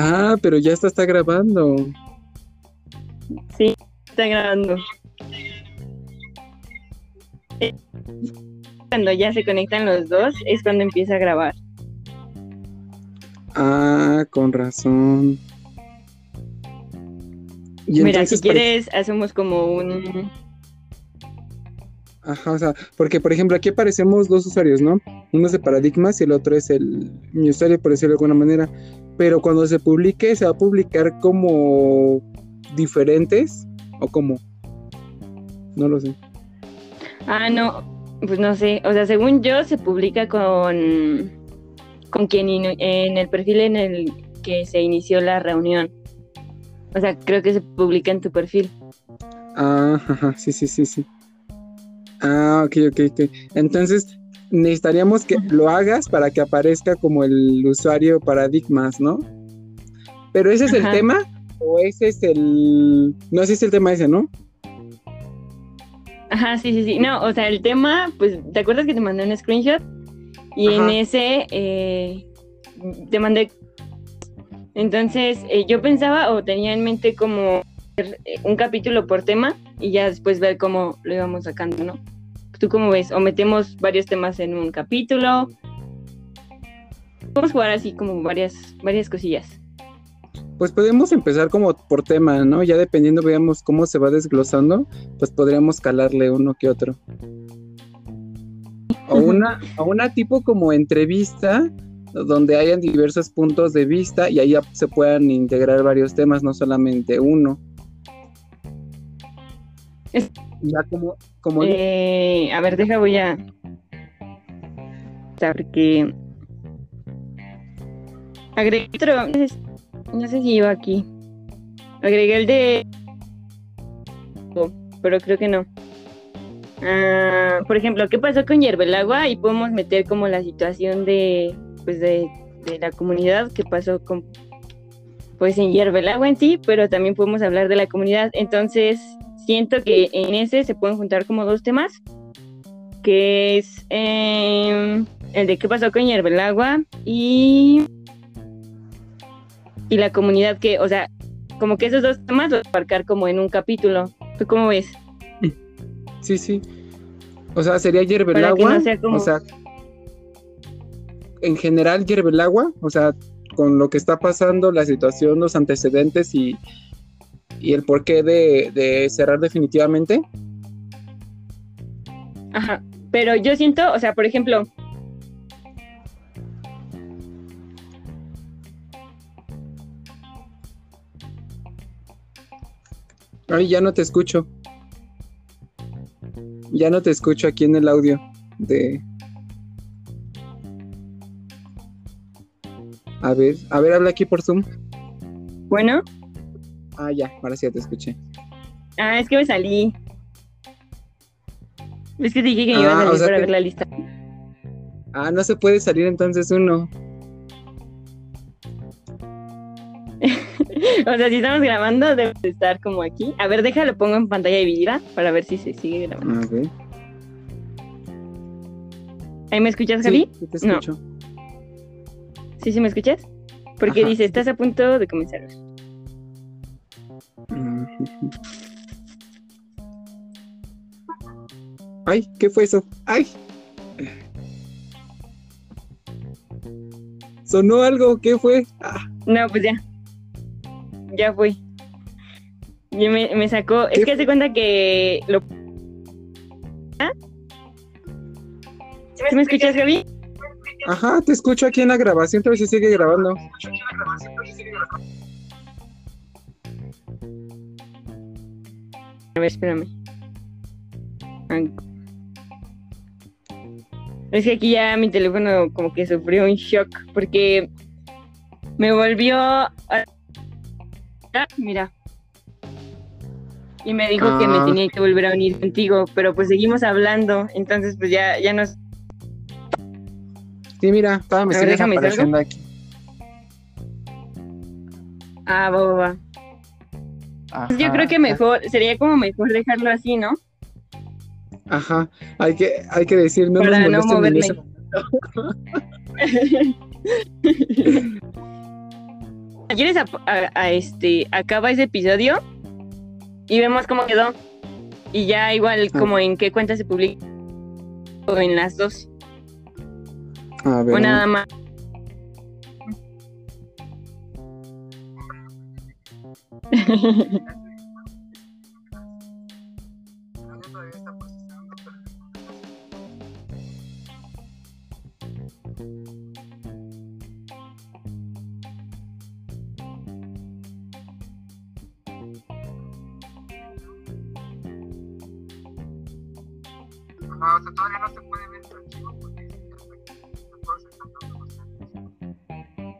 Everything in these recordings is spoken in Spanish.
Ah, pero ya está, está grabando. Sí, está grabando. Cuando ya se conectan los dos es cuando empieza a grabar. Ah, con razón. Mira, si quieres, hacemos como un. Ajá, o sea, porque por ejemplo aquí aparecemos dos usuarios, ¿no? Uno es de paradigmas y el otro es el mi usuario, por decirlo de alguna manera. Pero cuando se publique, ¿se va a publicar como diferentes o como? No lo sé. Ah, no, pues no sé. O sea, según yo, se publica con, con quien en el perfil en el que se inició la reunión. O sea, creo que se publica en tu perfil. Ah, ajá, sí, sí, sí, sí. Ah, ok, ok, ok. Entonces, necesitaríamos que lo hagas para que aparezca como el usuario paradigmas, ¿no? Pero ese es el tema o ese es el... No, ese es el tema ese, ¿no? Ajá, sí, sí, sí. No, o sea, el tema, pues, ¿te acuerdas que te mandé un screenshot? Y en ese eh, te mandé entonces, eh, yo pensaba o tenía en mente como un capítulo por tema y ya después ver cómo lo íbamos sacando, ¿no? ¿Tú cómo ves? ¿O metemos varios temas en un capítulo? Vamos a jugar así como varias, varias cosillas. Pues podemos empezar como por tema, ¿no? Ya dependiendo, veamos cómo se va desglosando, pues podríamos calarle uno que otro. O una, o una tipo como entrevista donde hayan diversos puntos de vista y ahí se puedan integrar varios temas, no solamente uno. Eh, a ver, deja voy a porque agregué otro, no sé si iba aquí. Agregué el de pero creo que no. Ah, por ejemplo, ¿qué pasó con Hierve el Agua? Y podemos meter como la situación de pues de, la comunidad que pasó con pues en Hierve el Agua en sí, pero también podemos hablar de la comunidad. Entonces, siento que en ese se pueden juntar como dos temas, que es em, el de qué pasó con Hierve el Agua y, y la comunidad que, o sea, como que esos dos temas los abarcar como en un capítulo. ¿Tú cómo ves? Sí, sí. O sea, sería Hierve el Agua. O sea, en general hierve el agua, o sea, con lo que está pasando, la situación, los antecedentes y, y el porqué de, de cerrar definitivamente. Ajá, pero yo siento, o sea, por ejemplo, Ay, ya no te escucho. Ya no te escucho aquí en el audio de, A ver, a ver, habla aquí por Zoom. Bueno. Ah, ya, ahora sí ya te escuché. Ah, es que me salí. Es que dije que iba a ah, salir para ver la lista. Ah, no se puede salir entonces uno. o sea, si estamos grabando, debe estar como aquí. A ver, déjalo, pongo en pantalla dividida para ver si se sigue grabando. Ah, okay. ¿Ahí me escuchas, Javi? Sí, te escucho. ¿Sí, sí me escuchas? Porque dice, estás a punto de comenzar. Ay, ¿qué fue eso? Ay. Sonó algo, ¿qué fue? Ah. No, pues ya. Ya fui. Y me, me sacó. Es que hace cuenta que lo. ¿Ah? ¿Sí me escuchas, Gaby? Ajá, te escucho aquí en la grabación, todavía se sigue grabando. A ver, espérame. Es que aquí ya mi teléfono como que sufrió un shock porque me volvió a... Mira. Y me dijo que me ah. tenía que volver a unir contigo, pero pues seguimos hablando, entonces pues ya, ya nos Sí, mira, estaba me sigue apareciendo aquí. Ah, va, va, va. Yo creo que mejor, sería como mejor dejarlo así, ¿no? Ajá, hay que, hay que decir, no Para nos no en moverme. ese ¿Quieres a, a- a este acaba ese episodio y vemos cómo quedó? Y ya igual Ah. como en qué cuenta se publica o en las dos A ver, o nada más.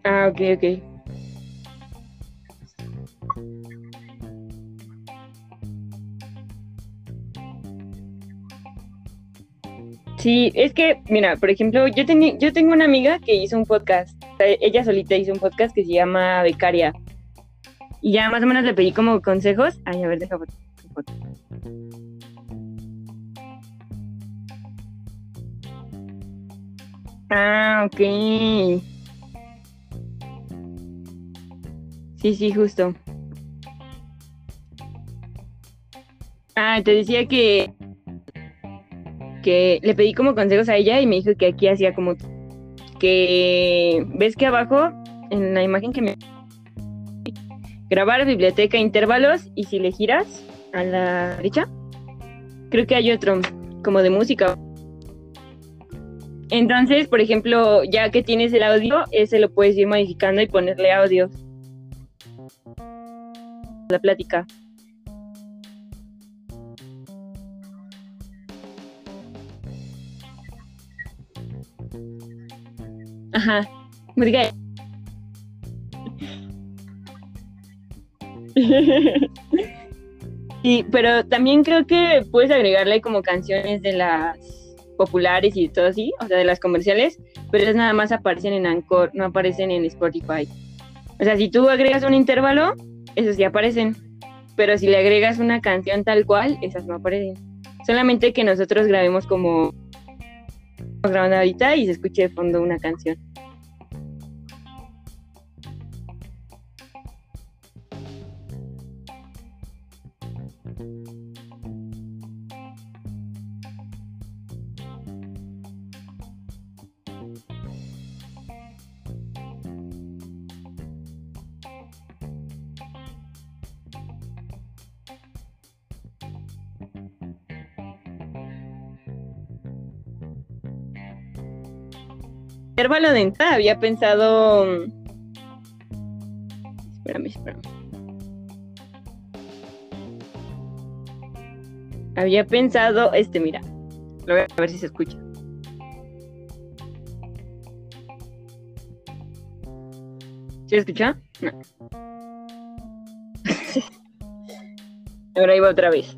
Ah, ok, ok. Sí, es que, mira, por ejemplo, yo, yo tengo una amiga que hizo un podcast, ella solita hizo un podcast que se llama Becaria. Y ya más o menos le pedí como consejos. Ay, a ver, deja foto. Ah, ok. Sí, sí, justo. Ah, te decía que le pedí como consejos a ella y me dijo que aquí hacía como que ves que abajo en la imagen que me grabar biblioteca intervalos y si le giras a la derecha creo que hay otro como de música. Entonces por ejemplo ya que tienes el audio ese lo puedes ir modificando y ponerle audio. La plática Ajá. Música. Sí, pero también creo que puedes agregarle como canciones de las populares y todo así, o sea, de las comerciales, pero esas nada más aparecen en Anchor, no aparecen en Spotify. O sea, si tú agregas un intervalo, esos sí aparecen, pero si le agregas una canción tal cual, esas no aparecen. Solamente que nosotros grabemos como grabando ahorita y se escuche de fondo una canción. intervalo de entrada había pensado. Espérame, espérame. Había pensado, este, mira. Lo voy a ver si se escucha. ¿Sí se escucha? No. Ahora iba otra vez.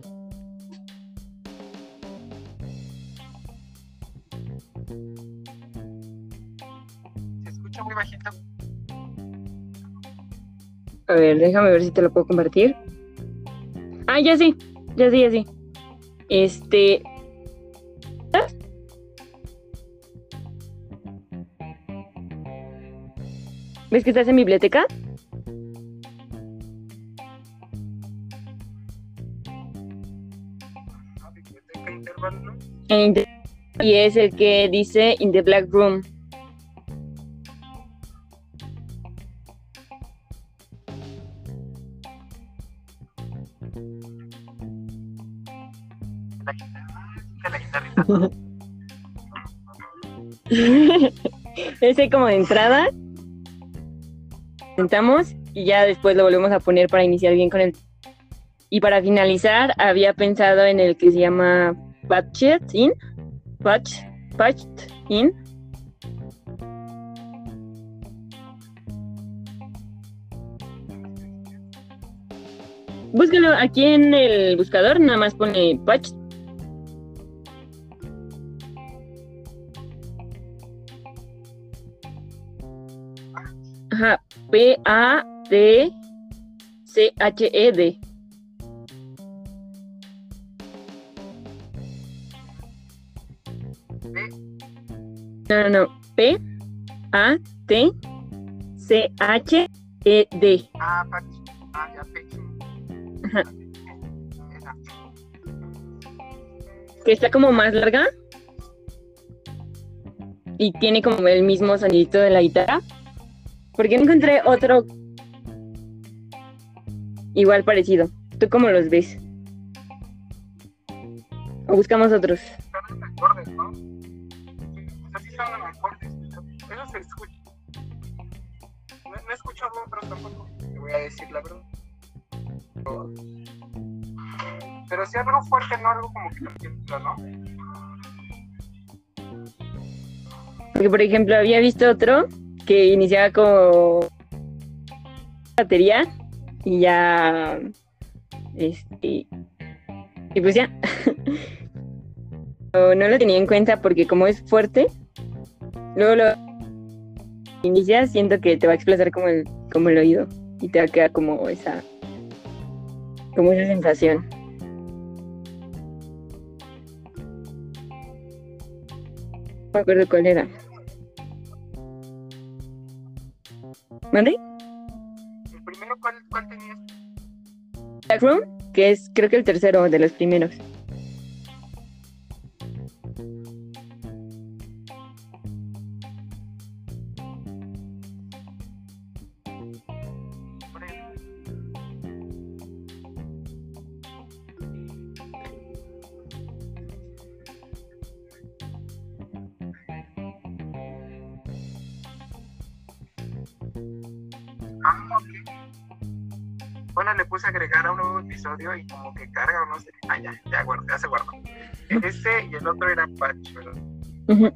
A ver, déjame ver si te lo puedo compartir. Ah, ya sí, ya sí, ya sí. Este. ¿Ves que estás en biblioteca? Ah, y es el que dice In the Black Room. Como de entrada. Sentamos y ya después lo volvemos a poner para iniciar bien con el. Y para finalizar, había pensado en el que se llama Patched In. Patch, patched In. Búscalo aquí en el buscador, nada más pone Patch. Ajá, P-A-D-C-H-E-D. No, no, no. P, A, T, C, H, E, D. Ah. Ah, ya. Ajá. Que está como más larga. Y tiene como el mismo sonidito de la guitarra. Porque no encontré otro igual parecido. ¿Tú cómo los ves? O buscamos otros. Son en acordes, ¿no? O sea, sí son en acordes. Eso se escucha. No, no he escuchado otros tampoco, te voy a decir la verdad. Pero, pero sí algo fuerte, no algo como que entiendo, ¿no? Porque, por ejemplo, había visto otro que iniciaba como batería y ya. Este. Y pues ya. no, lo tenía en cuenta porque, como es fuerte, luego lo inicias, siento que te va a explotar como el, como el oído y te va a quedar como esa. como esa sensación. No me acuerdo cuál era. ¿Mande? El primero, ¿cuál, cuál tenías? Black Room, que es creo que el tercero de los primeros. Ah, ok. Bueno, le puse agregar a un nuevo episodio y como que carga o no sé. Ah, ya, ya, guardo, ya se guardó. Ese y el otro era Patch, ¿verdad?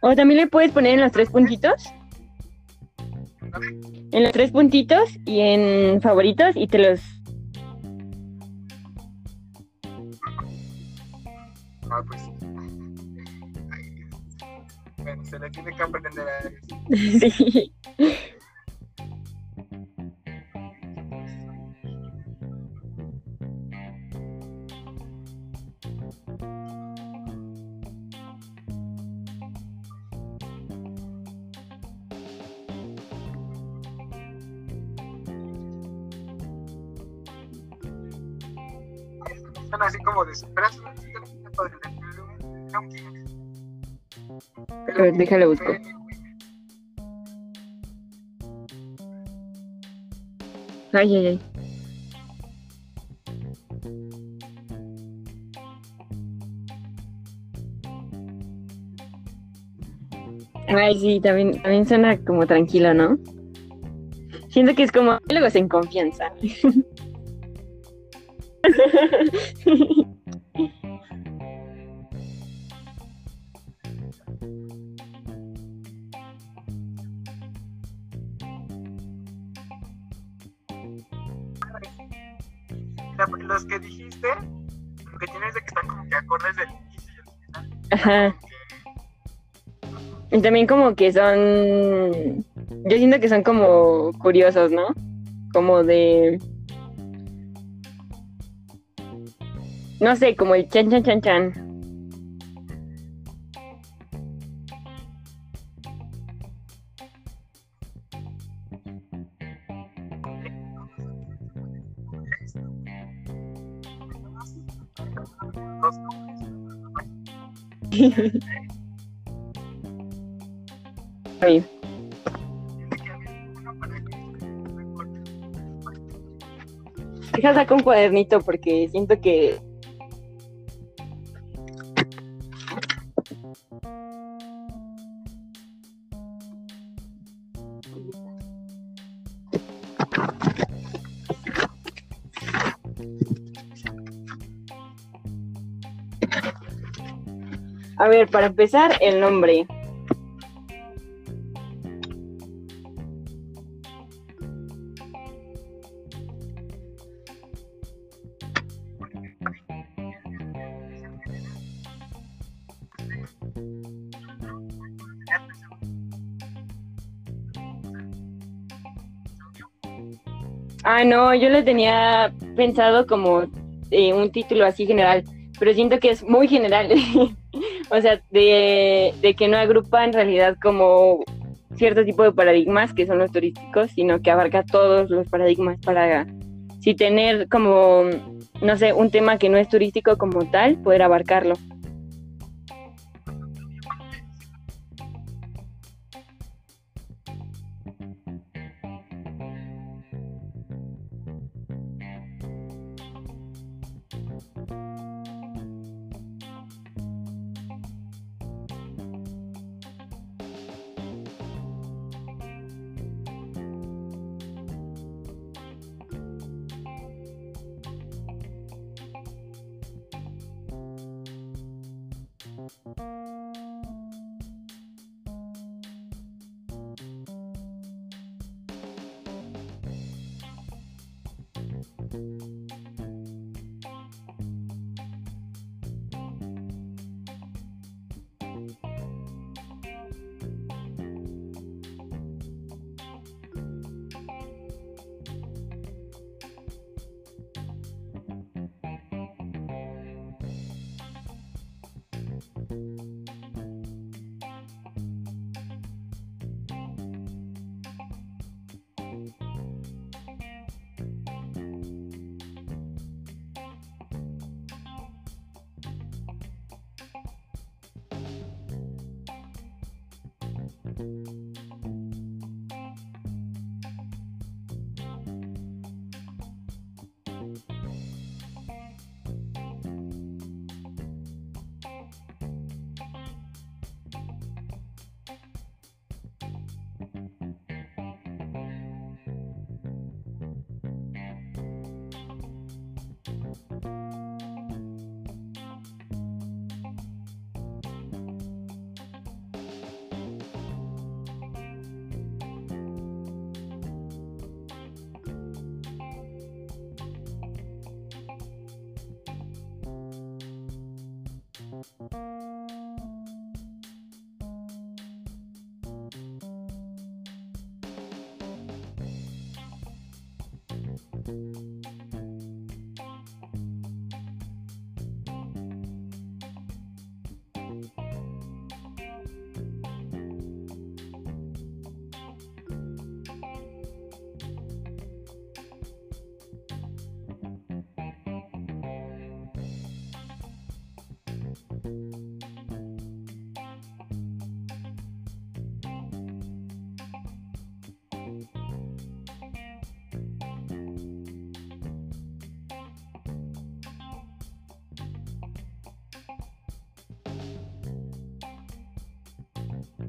O también le puedes poner en los tres puntitos. En los tres puntitos y en favoritos y te los... sí. Así como de superas. A ver, déjalo busco. Ay, ay, ay. Ay, sí, también, también suena como tranquilo, ¿no? Siento que es como diálogos en confianza. Ajá. Y también como que son, yo siento que son como curiosos, ¿no? Como de, no sé, como el chan chan chan chan. Ay, Deja sacar un cuadernito porque siento que para empezar, el nombre. Ah, no, yo le tenía pensado como eh, un título así general, pero siento que es muy general. o sea, de, que no agrupa en realidad como cierto tipo de paradigmas que son los turísticos, sino que abarca todos los paradigmas para si tener como, no sé, un tema que no es turístico como tal, poder abarcarlo. you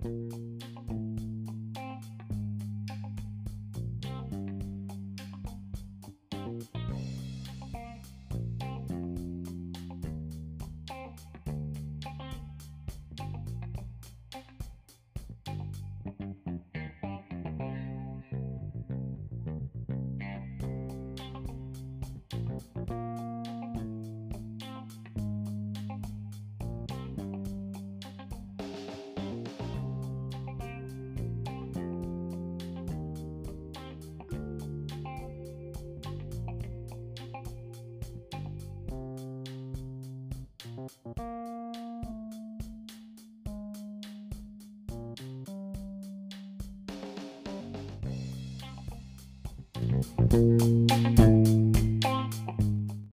you